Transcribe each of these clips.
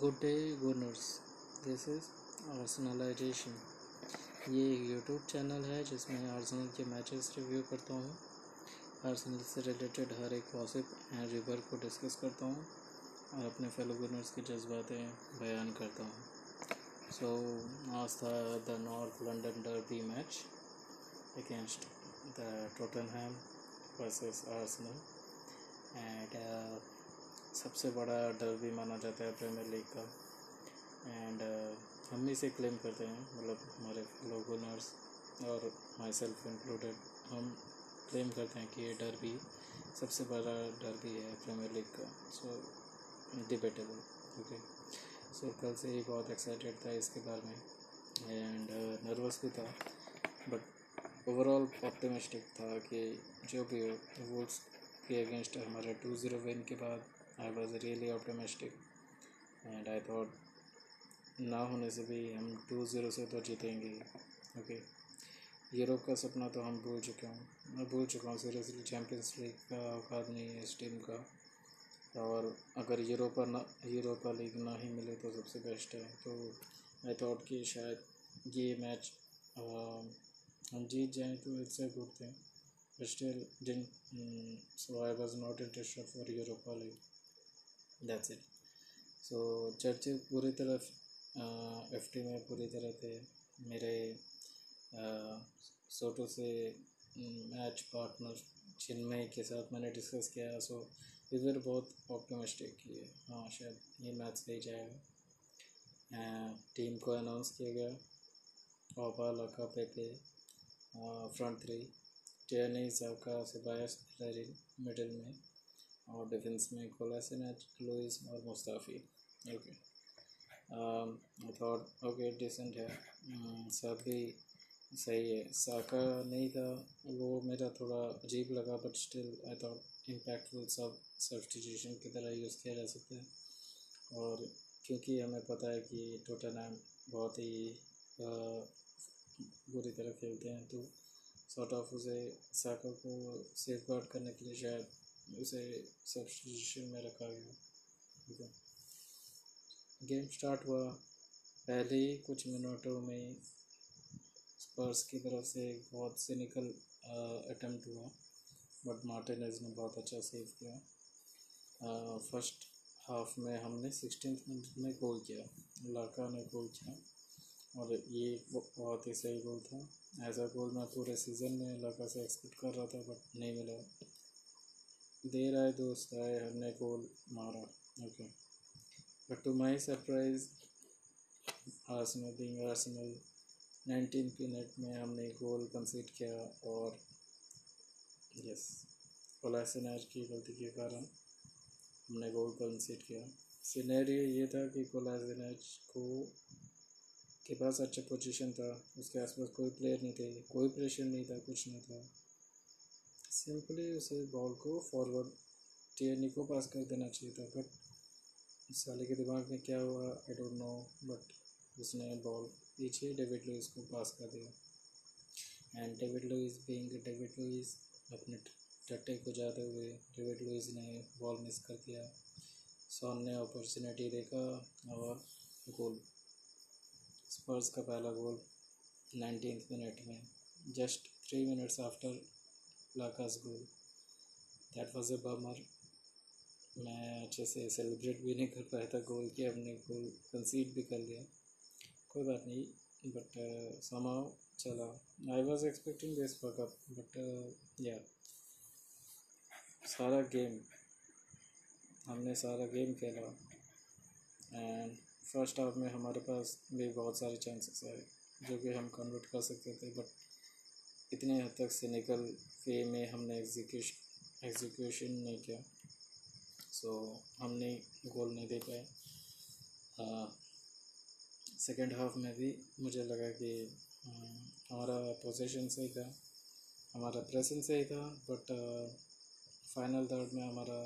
Good day Gunners this is Arsenalisation ये एक YouTube channel है जिसमें आर्सनल के मैचेस रिव्यू करता हूँ। आर्सनल से रिलेटेड हर एक गॉसिप एंड रिवर को डिस्कस करता हूँ और अपने फेलो गुनर्स की जज्बातें बयान करता हूँ। सो so, आज था the North London derby match against the Tottenham versus Arsenal and सबसे बड़ा डर भी माना जाता है प्रीमियर लीग का। एंड uh, हम ही से क्लेम करते हैं मतलब हमारे लोगो नर्स और माई सेल्फ इंक्लूडेड हम क्लेम करते हैं कि ये डर भी सबसे बड़ा डर भी है प्रीमियर लीग का। सो डिबेटेबल ओके सो कल से ही बहुत एक्साइटेड था इसके बारे में। एंड नर्वस uh, भी था बट ओवरऑल ऑप्टिमिस्टिक था कि जो भी हो वोल्स के अगेंस्ट हमारे टू ज़ीरो विन के बाद I was really optimistic and I thought ना होने से भी हम टू ज़ीरो से तो जीतेंगे ओके यूरोप का सपना तो हम भूल चुके हैं मैं भूल चुका हूँ सीरियसली चैम्पियंस लीग का औकात नहीं है इस टीम का। और अगर यूरोपा ना यूरोपा लीग ना ही मिले तो सबसे बेस्ट है। तो आई थॉट कि शायद ये मैच हम जीत जाएँ तो it's a good thing but still didn't mm, so i was not interested league that's it so चर्चे पूरी तरह एफ़ टी में पूरी तरह थे मेरे सोटो से मैच पार्टनर चिन्मय के साथ मैंने डिस्कस किया। सो इधर बहुत ऑप्टोमिस्टिक किए हाँ शायद ये मैच सही जाएगा टीम को अनाउंस किया गया। ओपा लका पेपे फ्रंट थ्री टेनी सबका सिबायस मिडिल में। और डिफेंस में कोलासिनेट लुइस और Mustafi. Okay thought okay decent है। Um, सब भी सही है। साका नहीं था वो मेरा थोड़ा अजीब लगा but still I thought impactful सब सब्सटीट्यूशन की तरह यूज़ किया जा सकता है। और क्योंकि हमें पता है कि टोटा टोटनहम बहुत ही uh, बुरी तरह खेलते हैं तो सॉर्ट ऑफ़ उसे साका को सेफ़ गार्ड करने के लिए शायद उसे सब्सटीट्यूशन में रखा गया। ठीक है। गेम स्टार्ट हुआ। पहले ही कुछ मिनटों में स्पर्स की तरफ़ से बहुत सिनिकल अटैम्प्ट हुआ। बट मार्टिनेज ने बहुत अच्छा सेव किया। फ़र्स्ट हाफ़ में हमने सिक्सटीन मिनट में गोल किया। लाका ने गोल किया। और ये बहुत ही सही गोल था। ऐसा गोल मैं पूरे सीज़न में लाका से एक्सपेक्ट कर रहा था बट नहीं मिला। देर आए दोस्त आए हमने गोल मारा। Okay but to my surprise Arsenal being Arsenal nineteen minute में हमने गोल कंसीड किया और यस कोलासिनाज की गलती के कारण हमने गोल कंसीड किया। सीनेरियो ये था कि कोलासिनाज को के पास अच्छा पोजीशन था, उसके आसपास कोई प्लेयर नहीं थे, कोई प्रेशर नहीं था, कुछ नहीं था। सिंपली उसे बॉल को फॉरवर्ड टियरनी को पास कर देना चाहिए था बट साले के दिमाग में क्या हुआ आई डोंट नो बट उसने बॉल पीछे डेविड लुइस को पास कर दिया। And David Luiz being David Luiz अपने टट्टे को जाते हुए डेविड लुइस ने बॉल मिस कर दिया। सॉन ने अपॉर्चुनिटी देखा और गोल स्पर्स का पहला गोल नाइनटीन मिनट में just three minutes after Laca's goal that was a bummer मैं अच्छे से सेलिब्रेट भी नहीं कर पाया था गोल के हमने गोल कंसीड भी कर लिया। कोई बात नहीं बट समाओ चला। I was expecting this up but या सारा गेम हमने सारा गेम खेला। एंड फ़र्स्ट हाफ़ में हमारे पास भी बहुत सारे चांसेस आए, जो कि हम कन्वर्ट कर सकते थे बट इतने हद तक से निकल वे में हमने एग्जीक्यूशन एग्जीक्यूशन नहीं किया। सो so, हमने गोल नहीं दे पाए। सेकेंड हाफ़ में भी मुझे लगा कि हमारा पोजीशन सही था हमारा प्रेसिंग सही था बट फाइनल थर्ड में हमारा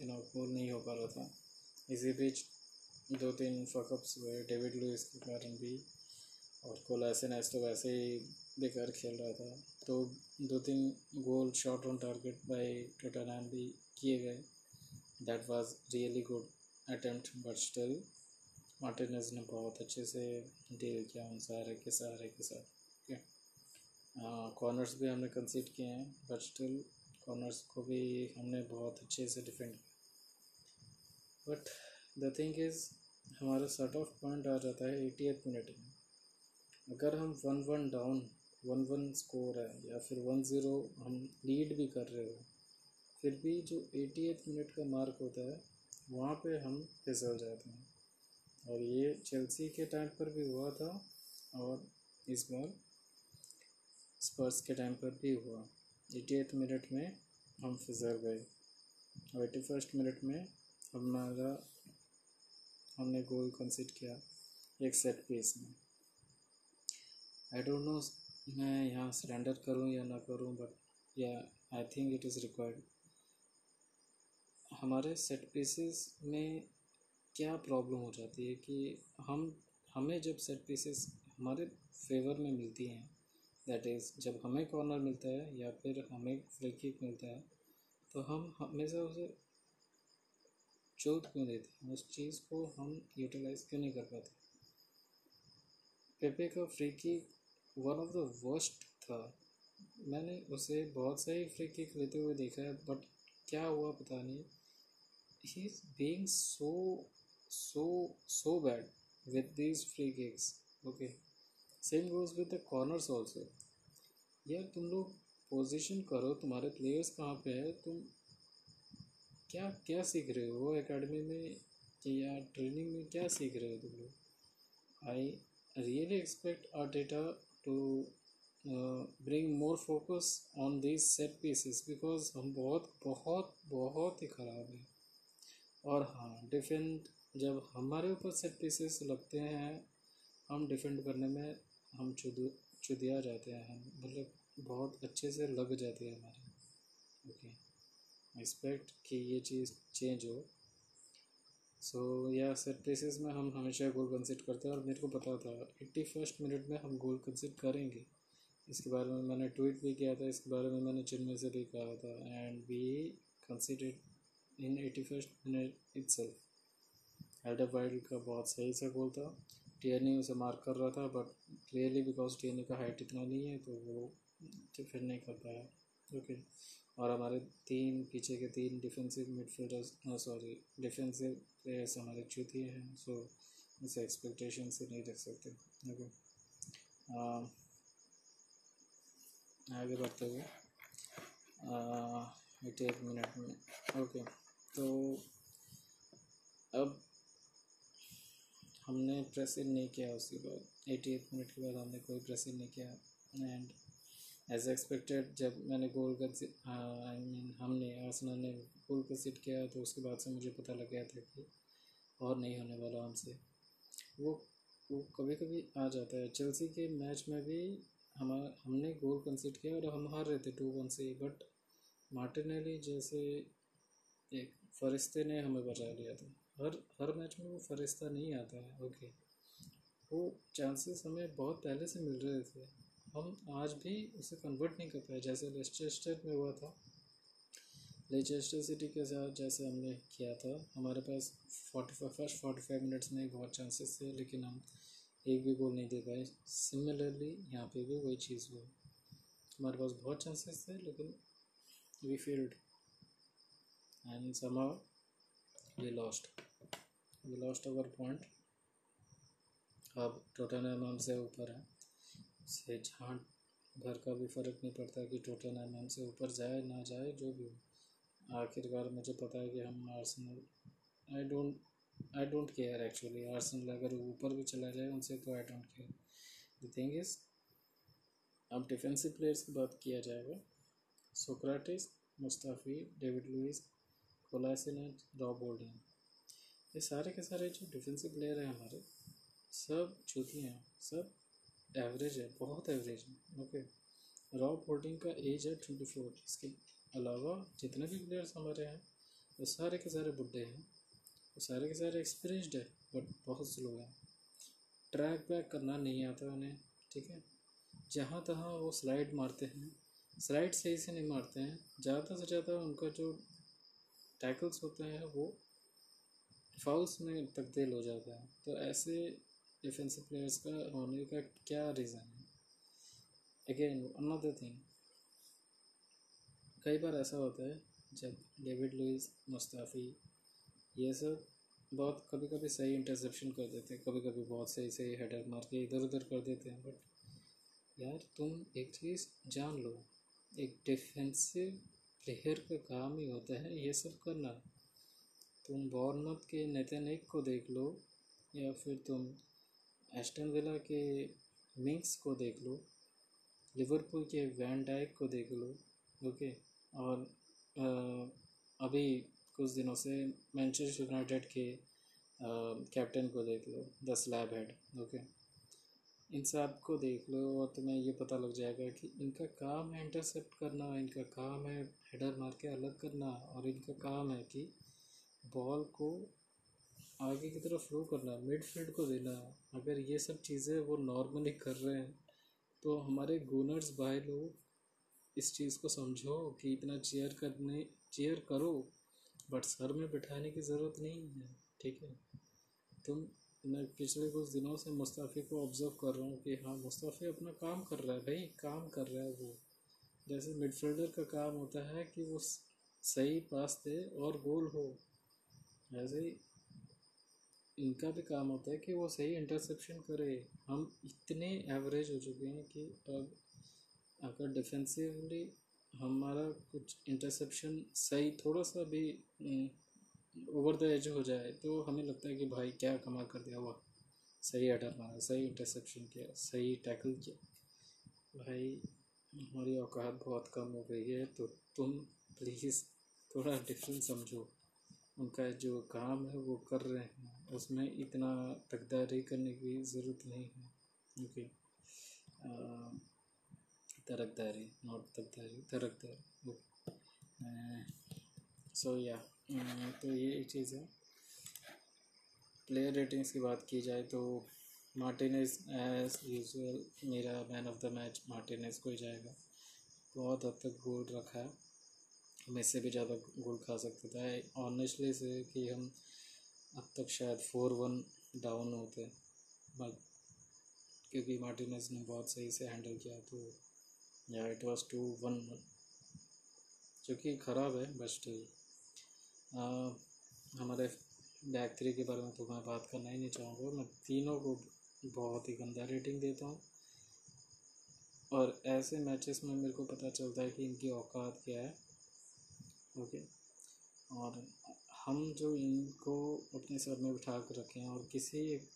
यू नो गोल नहीं हो पा रहा था। इसी बीच दो तीन फकअप्स हुए। डेविड लुइस के कारण भी और कोलासन तो वैसे ही बेकार खेल रहा था। तो दो तीन goal shot on target by Tottenham भी किए गए। That was really good attempt but still Martinez ने बहुत अच्छे से डील किया उन सारे के सारे के साथ। ठीक है? कॉर्नर्स भी हमने कंसीड किए हैं बट स्टिल कॉर्नर्स को भी हमने बहुत अच्छे से डिफेंड किया। बट द थिंग इज़ हमारा सट ऑफ़ पॉइंट आ जाता है एटी मिनट में। अगर हम one one down one one score है, या फिर वन ज़ीरो हम लीड भी कर रहे हो, फिर भी जो एटी एट मिनट का मार्क होता है, वहाँ पे हम फिसल जाते हैं। और ये चेल्सी के टाइम पर भी हुआ था, और इस बार स्पर्स के टाइम पर भी हुआ। एटी एट मिनट में हम फिसल गए। और एटी फ़र्स्ट मिनट में हमारा हमने गोल कंसिड किया एक सेट पीस में। आई डोंट नो मैं यहाँ सरेंडर करूँ या ना करूँ बट या I think it is required हमारे सेट पीसेस में क्या प्रॉब्लम हो जाती है कि हम, हमें जब सेट पीसेस हमारे फेवर में मिलती हैं दैट इज़ जब हमें कॉर्नर मिलता है या फिर हमें फ्री किक मिलता है तो हम हमेशा उसे चोट क्यों देते हैं? उस चीज़ को हम यूटिलाइज क्यों नहीं कर पाते? पेपे का free kick one of the worst था। मैंने उसे बहुत सही फ्री किक लेते हुए देखा है बट क्या हुआ पता नहीं। He is being so so so bad with these free kicks, okay? Same goes with the corners also यार, तुम लोग पोजीशन करो, तुम्हारे प्लेयर्स कहाँ पे है? तुम क्या क्या सीख रहे हो एकेडमी में? या ट्रेनिंग में क्या सीख रहे हो तुम लोग? I really expect Arteta to bring more focus on this set pieces because हम बहुत बहुत बहुत ही ख़राब हैं। और हाँ डिफेंड जब हमारे ऊपर सेट पीसेस लगते हैं, हम डिफेंड करने में हम चुद, चुदिया जाते हैं। मतलब बहुत अच्छे से लग जाते हैं हमारे। ओके एक्सपेक्ट कि ये चीज़ चेंज हो। सो या सेट पीसेस में हम हमेशा गोल कंसिड करते हैं और मेरे को पता था। एट्टी फ़र्स्ट मिनट में हम गोल कंसिड करेंगे। इसके बारे में मैंने ट्वीट भी किया था, इसके बारे में मैंने चिन्मय से भी कहा था। And we consider in eighty first minute itself Elder वाइल्ड का बहुत सही से गोल था। टीएनई उसे मार्क कर रहा था बट क्लियरली बिकॉज़ टीएनई का हाइट इतना नहीं है तो वो फिर नहीं कर पाया। ओके और हमारे तीन, पीछे के तीन defensive midfielders sorry defensive players हमारे चूतिए हैं सो इसे एक्सपेक्टेशन से नहीं रख सकते ओके आगे बढ़ते हुए एक मिनट में ओके तो अब हमने प्रेस इन नहीं किया उसके बाद एटी एट मिनट के बाद हमने कोई प्रेस इन नहीं किया एंड एज एक्सपेक्टेड जब मैंने गोल का आई मीन हमने आसनल ने गोल का सिट किया तो उसके बाद से मुझे पता लग गया था कि और नहीं होने वाला हमसे। वो वो कभी कभी आ जाता है। चेल्सी के मैच में भी हमारा हमने गोल कंसिड किया और हम हार रहे थे टू वन से बट मार्टिनेली जैसे एक फरिश्ते ने हमें बचा लिया था। हर हर मैच में वो फरिश्ता नहीं आता है। ओके वो चांसेस हमें बहुत पहले से मिल रहे थे। हम आज भी उसे कन्वर्ट नहीं कर पाए, जैसे लेस्टेस्टर में हुआ था। लेचेस्टर सिटी के साथ जैसे हमने किया था, हमारे पास forty five first forty five minutes में बहुत चांसेस थे, लेकिन हम एक भी गोल नहीं दे पाए। सिमिलरली यहाँ पे भी वही चीज़ हुआ। हमारे पास बहुत चांसेस थे, लेकिन we field and somehow we lost we lost our point अब टोटल टोटनहम हमसे ऊपर है। से झांट भर का भी फ़र्क नहीं पड़ता कि टोटनहम से ऊपर जाए, ना जाए, जो भी हो। आखिरकार मुझे पता है कि हम Arsenal I don't I don't care actually Arsenal अगर ऊपर भी चला जाए, उनसे तो I don't care the thing is अब डिफेंसिव प्लेयर्स की बात किया जाएगा। Sokratis Mustafi David Luiz Kolasinac and Rob Holding ये सारे के सारे जो डिफेंसिव प्लेयर हैं हमारे, सब चूती हैं। सब एवरेज है, बहुत एवरेज है ओके रॉब होल्डिंग का एज है ट्वेंटी फोर इसके अलावा जितने भी प्लेयर्स हमारे हैं, वो सारे के सारे बुढ़े हैं, वो सारे के सारे एक्सपीरियंसड है बट बहुत स्लो है। ट्रैक बैक करना नहीं आता उन्हें, ठीक है? जहाँ तहाँ वो स्लाइड मारते हैं स्लाइड सही से नहीं मारते हैं, ज़्यादा से ज़्यादा उनका जो टैकल्स होते हैं, वो फाउल्स में तब्दील हो जाता है। तो ऐसे डिफेंसिव प्लेयर्स का होने का क्या रीज़न है? अगेन अनदर थिंग कई बार ऐसा होता है, जब डेविड लुइस मुस्ताफ़ी ये सब बहुत कभी कभी सही इंटरसेप्शन कर देते हैं कभी कभी बहुत सही सही हेडर मार के इधर उधर कर देते हैं बट यार, तुम एक चीज़ जान लो, एक डिफेंसिव प्लेयर का काम ही होता है ये सब करना। तुम बॉर्नमथ के नेतनिक को देख लो, या फिर तुम एस्टन विला के मिंक्स को देख लो लिवरपूल के वैन डाइक को देख लो ओके? और आ, अभी कुछ दिनों से मैनचेस्टर यूनाइटेड के कैप्टन को देख लो द स्लैब हेड ओके? इन सबको देख लो और तुम्हें ये पता लग जाएगा कि इनका काम है इंटरसेप्ट करना इनका काम है हेडर मार के अलग करना और इनका काम है कि बॉल को आगे की तरफ़ फ्लो करना मिडफील्ड को देना। अगर ये सब चीज़ें वो नॉर्मली कर रहे हैं तो हमारे गुनर्स भाई लोग इस चीज़ को समझो कि इतना चेयर करने चेयर करो बट सर में बिठाने की ज़रूरत नहीं है, ठीक है? तुम मैं पिछले कुछ दिनों से मुस्ताफ़ी को ऑब्ज़र्व कर रहा हूँ कि हाँ मुस्ताफ़ी अपना काम कर रहा है भाई काम कर रहा है वो। जैसे मिडफील्डर का काम होता है कि वो सही पास दे और गोल हो। ऐसे ही इनका भी काम होता है कि वो सही इंटरसेप्शन करे। हम इतने एवरेज हो चुके हैं कि अब अगर डिफेंसिवली हमारा कुछ इंटरसेप्शन सही थोड़ा सा भी ओवर द एज हो जाए तो हमें लगता है कि भाई क्या कमाल कर दिया हुआ। सही अटर मारा, सही इंटरसेप्शन किया, सही टैकल किया। भाई, हमारी औकात बहुत कम हो गई है तो तुम प्लीज़ थोड़ा डिफरेंस समझो। उनका जो काम है वो कर रहे हैं। उसमें इतना तकदारी करने की ज़रूरत नहीं है ओके तरकदारी नॉट तकदारी, तरकदारी ओके सो या तो ये चीज़ है। प्लेयर रेटिंग्स की बात की जाए तो मार्टिनेस एज यूजुअल मेरा man of the match Martinez को ही जाएगा। बहुत हद तक गोल रखा है। हम इससे भी ज़्यादा गोल खा सकते थे। ऑनेस्टली से कि हम अब तक शायद फोर वन डाउन होते बट क्योंकि मार्टिनेस ने बहुत सही से हैंडल किया तो या इट वाज टू वन जो कि ख़राब है बट स्टिल हमारे बैक थ्री के बारे में तो मैं बात करना ही नहीं चाहूँगा, मैं तीनों को बहुत ही गंदा रेटिंग देता हूँ। और ऐसे मैचेस में मेरे को पता चलता है कि इनकी औकात क्या है। ओके। और हम जो इनको अपने सर में बिठा कर रखें और किसी एक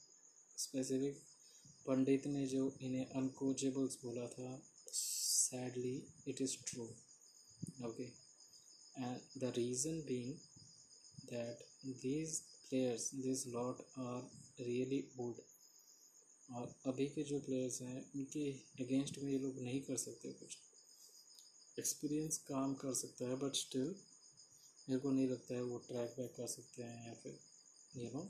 स्पेसिफिक पंडित ने जो इन्हें अनकोचेबल्स बोला था sadly it is true okay and the reason being that these players this lot are really old और अभी के जो प्लेयर्स हैं, उनके अगेंस्ट में ये लोग नहीं कर सकते कुछ। एक्सपीरियंस काम कर सकता है बट स्टिल मेरे को नहीं लगता है वो ट्रैक बैक कर सकते हैं या फिर यू नो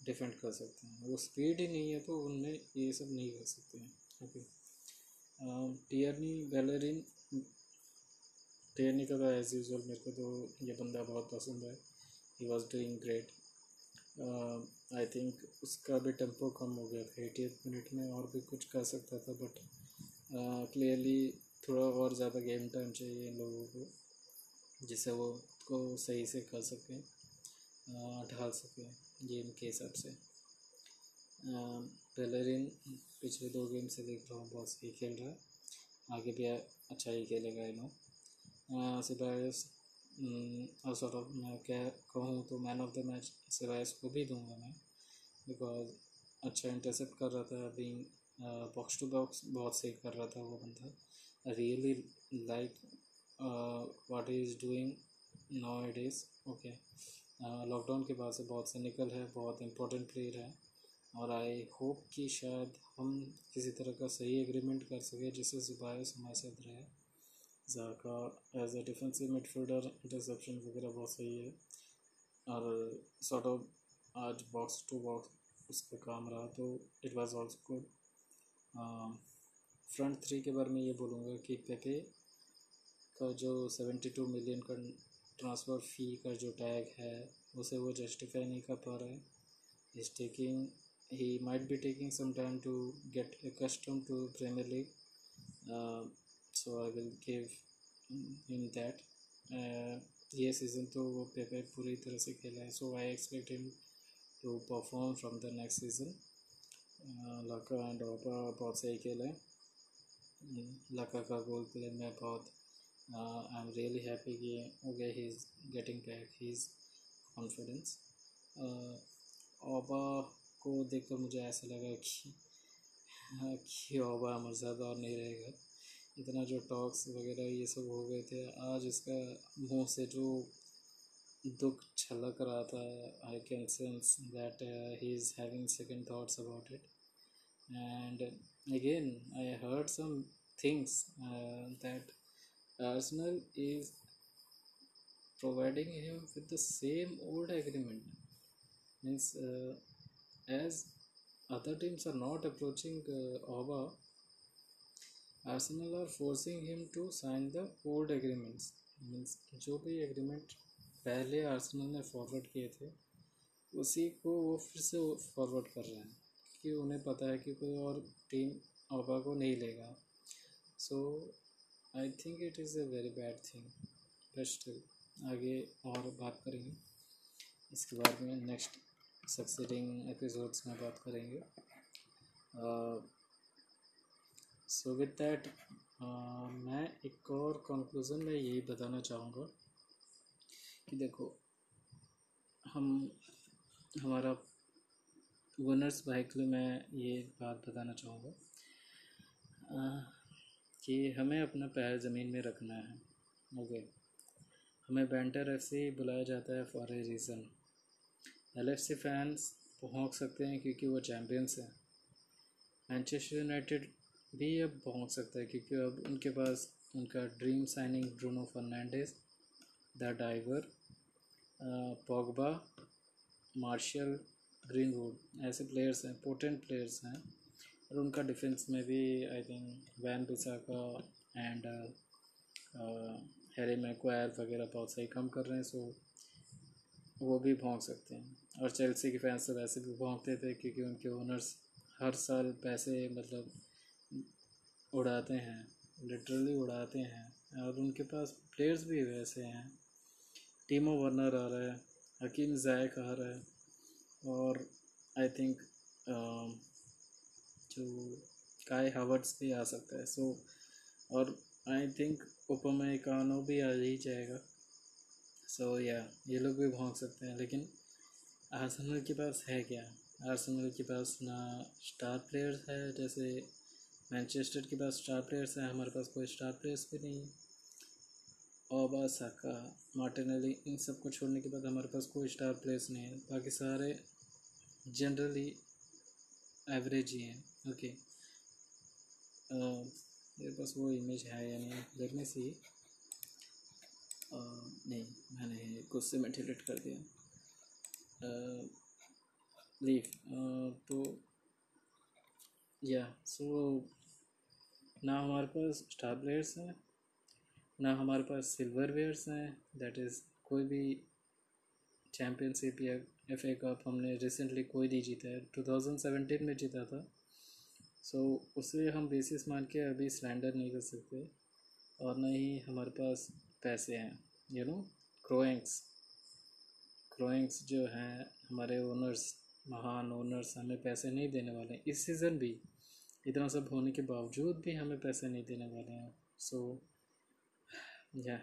डिफेंड कर सकते हैं। वो स्पीड ही नहीं है तो उनमें ये सब नहीं कर सकते हैं। ओके टियरनी बेलरिन टियरनी का तो एज यूजल मेरे को तो ये बंदा बहुत पसंद है। He was doing great I think उसका भी टेंपो कम हो गया था। एटी मिनट में और भी कुछ कर सकता था बट क्लियरली uh, थोड़ा और ज़्यादा गेम टाइम चाहिए इन लोगों को जिससे वो को सही से कर सकें ढाल सकें गेम के हिसाब से। पेलरिन पिछले दो गेम से देख रहा हूँ, बहुत सही खेल रहा है। आगे भी अच्छा ही खेलेगा इन लोग। सिबायस सॉर्ट ऑफ़ मैं क्या कहूँ तो man of the match Ceballos को भी दूँगा मैं। बिकॉज़ अच्छा इंटरसेप्ट कर रहा था अभी बॉक्स टू बॉक्स बहुत सही कर रहा था वो बंदा। Really like what is doing now it is okay lockdown के बाद से बहुत से निकल है, बहुत इंपॉर्टेंट प्लेयर है. और आई होप कि शायद हम किसी तरह का सही एग्रीमेंट कर सके जिससे जुबायस हमारे साथ रहे. Xhaka as a defensive midfielder interception वगैरह बहुत सही है. और सॉर्ट ऑफ़ आज बॉक्स टू बॉक्स उसका काम रहा तो it was also good front three के बारे में ये बोलूँगा कि पेपे का जो सेवेंटी टू मिलियन का ट्रांसफ़र फ़ी का जो टैग है, उसे वो जस्टिफाई नहीं कर पा रहा है। Is taking he might be taking some time to get custom to Premier League so I will give in that ये सीज़न तो वो पेपर पूरी तरह से खेला है so I expect him to perform from the next season Laca and Auba बहुत सही खेला है। लका का गोल प्ले में बहुत एम रियली हैप्पी कि okay he is getting back his confidence Auba को देखकर मुझे ऐसा लगा कि कि ओबा हमारे साथ और नहीं रहेगा। इतना जो टॉक्स वगैरह ये सब हो गए थे, आज इसका मुँह से जो दुख छलक रहा था I can sense that he is having second thoughts about it and again I heard some things that Arsenal is providing him with the same old agreement. Means uh, as other teams are not approaching uh, Oba Arsenal are forcing him to sign the old agreements means जो भी agreement पहले Arsenal ने forward किए थे उसी को वो फिर से फॉरवर्ड कर रहे हैं क्योंकि उन्हें पता है कि कोई और टीम ओबा को नहीं लेगा। So I think it is a very bad thing but still आगे और बात करेंगे। इसके बाद में नेक्स्ट सक्सेडिंग एपिसोड्स में बात करेंगे। सो विद दैट मैं एक और कंक्लूज़न में यही बताना चाहूँगा कि देखो, हम, हमारा विनर्स बाइक में मैं ये बात बताना चाहूँगा। कि हमें अपना पैर ज़मीन में रखना है ओके हमें बैंटर एफ़ सी बुलाया जाता है for a reason L F C fans पहुँच सकते हैं क्योंकि वो चैम्पियंस हैं। मैनचेस्टर यूनाइटेड भी अब पहुँच सकता है क्योंकि अब उनके पास उनका dream signing Bruno Fernandes the diver Pogba Martial Greenwood ऐसे प्लेयर्स हैं पोटेंट प्लेयर्स हैं। और उनका डिफेंस में भी I think Wan Bissaka and Harry Maguire वगैरह बहुत सही कम कर रहे हैं सो वो भी भोंक सकते हैं। और चेल्सी के फैंस तो वैसे भी भोंकते थे क्योंकि उनके ओनर्स हर साल पैसे मतलब उड़ाते हैं लिटरली उड़ाते हैं। और उनके पास प्लेयर्स भी वैसे हैं। टीमो वर्नर आ रहा है हकीम जैक आ रहा है, और आई थिंक जो काय हावर्ड्स भी आ सकता है। सो और आई थिंक उपमय कानो भी आ ही जाएगा। सो so, या yeah, ये लोग भी भोंक सकते हैं लेकिन आर्सेनल के पास है क्या? आर्सेनल के पास ना स्टार प्लेयर्स है जैसे मैनचेस्टर के पास स्टार प्लेयर्स हैं हमारे पास कोई स्टार प्लेयर्स भी नहीं। ओबा साका मार्टिनली इन सबको छोड़ने के बाद हमारे पास कोई स्टार प्लेयर्स नहीं है। बाकी सारे जनरली एवरेज ही हैं। ओके। मेरे पास वो इमेज है या नहीं, देखने से ही। नहीं, मैंने गुस्से में डिलीट कर दिया। लीव तो या सो ना हमारे पास स्टार प्लेयर्स हैं, ना हमारे पास सिल्वर वेयर्स हैं दैट इज़ कोई भी चैम्पियनशिप या एफ़ ए कप हमने रिसेंटली कोई नहीं जीता है। टू थाउज़ेंड सेवेंटीन में जीता था। सो so, उसे हम बेसिस मान के अभी स्लैंडर नहीं कर सकते और ना ही हमारे पास पैसे हैं यू नो क्रोइंग्स क्रोइंग्स जो हैं हमारे ओनर्स महान ओनर्स हमें पैसे नहीं देने वाले इस सीज़न भी इतना सब होने के बावजूद भी हमें पैसे नहीं देने वाले हैं। सो या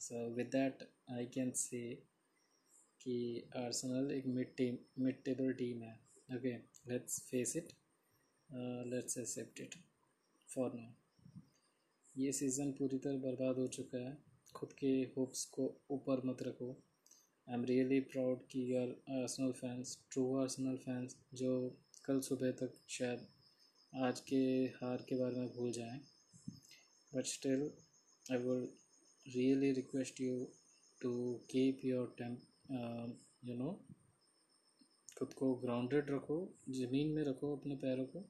so with that I can say कि आर्सेनल एक mid team mid table team है। Okay let's face it let's accept it for now ये सीज़न पूरी तरह बर्बाद हो चुका है। खुद के होप्स को ऊपर मत रखो। आई एम रियली प्राउड कि यार Arsenal fans true Arsenal fans जो कल सुबह तक शायद आज के हार के बारे में भूल जाएँ। But still I would really request you to keep your tame you know खुद को ग्राउंडेड रखो, ज़मीन में रखो अपने पैरों को।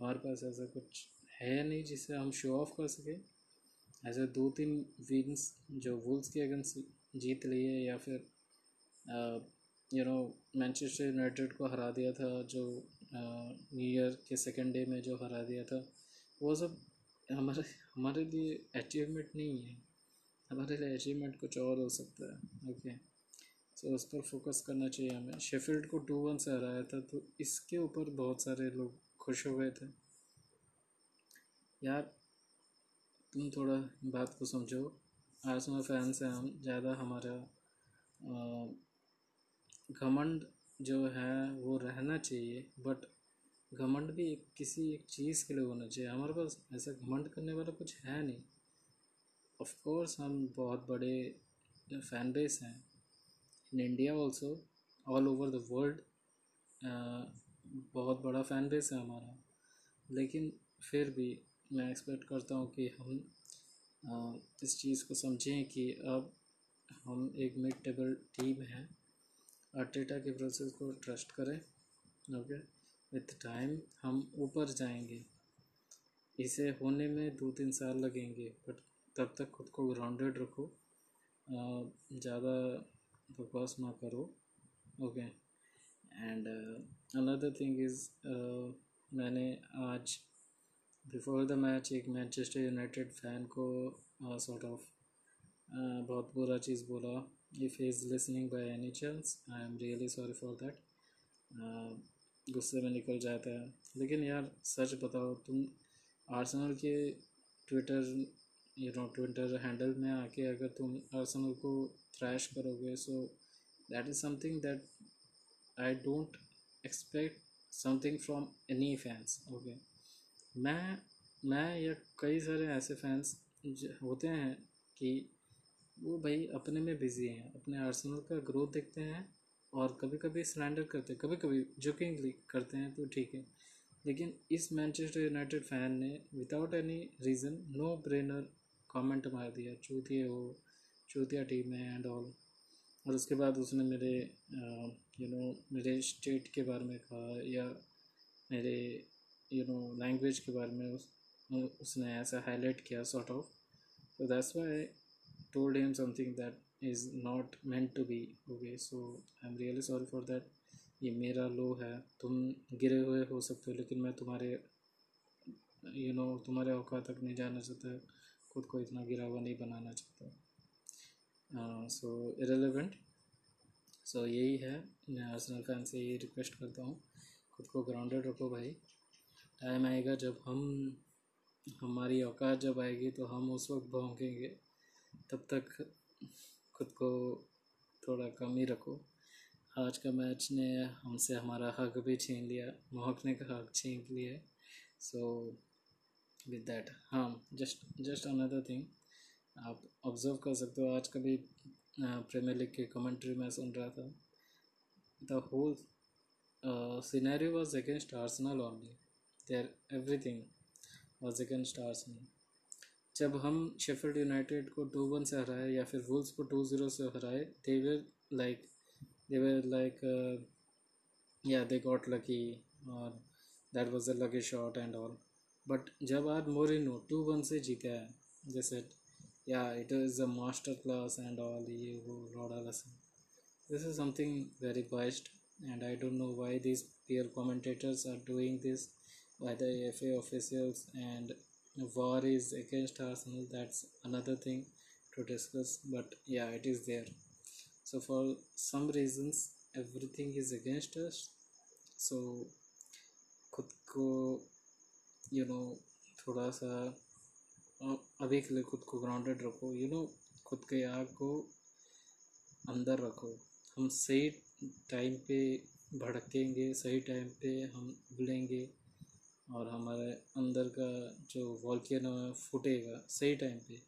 हमारे पास ऐसा कुछ है नहीं जिससे हम शो ऑफ़ कर सकें। ऐसे दो तीन विन्स जो वुल्स के अगेंस्ट जीत लिए या फिर यू नो मैनचेस्टर यूनाइटेड को हरा दिया था, जो न्यू ईयर के सेकेंड डे में जो हरा दिया था, वो सब हमारे हमारे लिए अचीवमेंट नहीं है। हमारे लिए अचीवमेंट कुछ और हो सकता है ओके सो उस पर फोकस करना चाहिए हमें। शेफील्ड को टू वन से हराया था तो इसके ऊपर बहुत सारे लोग खुश हो गए थे। यार, तुम थोड़ा बात को समझो। आर्सेनल फैंस हैं हम ज़्यादा हमारा घमंड जो है वो रहना चाहिए बट घमंड भी एक किसी एक चीज़ के लिए होना चाहिए। हमारे पास ऐसा घमंड करने वाला कुछ है नहीं। ऑफ़ कोर्स हम बहुत बड़े फ़ैन बेस हैं। In India also all over the world बहुत बड़ा फ़ैन बेस है हमारा। लेकिन फिर भी मैं एक्सपेक्ट करता हूँ कि हम इस चीज़ को समझें कि अब हम एक मिड टेबल टीम हैं अर्टेटा के प्रोसेस को ट्रस्ट करें ओके विथ टाइम हम ऊपर जाएँगे। इसे होने में दो तीन साल लगेंगे बट तब तक खुद को ग्राउंडेड रखो ज़्यादा बकवास ना करो okay and another thing is मैंने आज बिफोर द मैच एक मैनचेस्टर यूनाइटेड फ़ैन को सॉर्ट uh, ऑफ़ uh, बहुत बुरा चीज़ बोला। If is listening by any chance I am really sorry for that गुस्से में निकल जाता है। लेकिन यार सच बताओ तुम आर्सेनल के Twitter you know Twitter handle में आके अगर तुम आर्सेनल को थ्रैश करोगे so that is something that I don't expect something from any fans okay मैं मैं या कई सारे ऐसे फैंस होते हैं कि वो भाई अपने में बिज़ी हैं, अपने आर्सेनल का ग्रोथ देखते हैं और कभी कभी सरेंडर करते हैं कभी कभी जोकिंगली करते हैं तो ठीक है। लेकिन इस मैनचेस्टर यूनाइटेड फ़ैन ने without any reason no brainer comment मार दिया, चूतिया हो, चूतिया टीम है एंड ऑल और उसके बाद उसने मेरे यू नो मेरे स्टेट के बारे में कहा या मेरे यू नो लैंग्वेज के बारे में उस, उसने ऐसा हाईलाइट किया सॉर्ट ऑफ़ तो that's why told him something that is not meant to be okay so I am really sorry for that ये मेरा लो है। तुम गिरे हुए हो सकते हो लेकिन मैं तुम्हारे यू you नो know, तुम्हारे औकात तक नहीं जाना चाहता। खुद को इतना गिरा हुआ नहीं बनाना चाहता। सो इरेलीवेंट सो यही है। मैं आर्सेनल फ़ैन से यही रिक्वेस्ट करता हूँ। खुद को ग्राउंडेड रखो भाई। टाइम आएगा जब हम, हमारी औकात जब आएगी तो हम उस वक्त भौंकेंगे। तब तक खुद को थोड़ा कम ही रखो। आज का मैच ने हमसे हमारा हक भी छीन लिया। महकने का हक छीन लिया। सो विद दैट हाँ जस्ट जस्ट अनदर थिंग आप ऑब्ज़र्व कर सकते हो। आज कभी प्रीमियर लीग की कमेंट्री में सुन रहा था। The whole scenario was against Arsenal only there everything was against Arsenal जब हम शेफर्ड यूनाइटेड को टू वन से हराए या फिर वुल्स को टू ज़ीरो से हराए दे were like they were like या दे गॉट लकी और that was a lucky shot and all but जब आज मोरिनो टू वन से जीता है, जैसे या it is a master class and all ये वो lord lesson this is something very biased and I don't know why this peer commentators are doing this by the FA officials and war is against Arsenal that's another thing to discuss but yeah it is there so for some reasons everything is against us so खुद को you know थोड़ा सा अभी के लिए खुद को grounded रखो यू नो खुद के आग को अंदर रखो। हम सही टाइम पे भड़केंगे, सही टाइम पे हम उबलेंगे और हमारे अंदर का जो वॉल्केनो है, फूटेगा सही टाइम पे।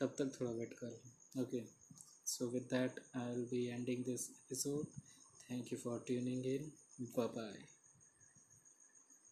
तब तक थोड़ा वेट कर okay so with that I will be ending this episode thank you for tuning in bye bye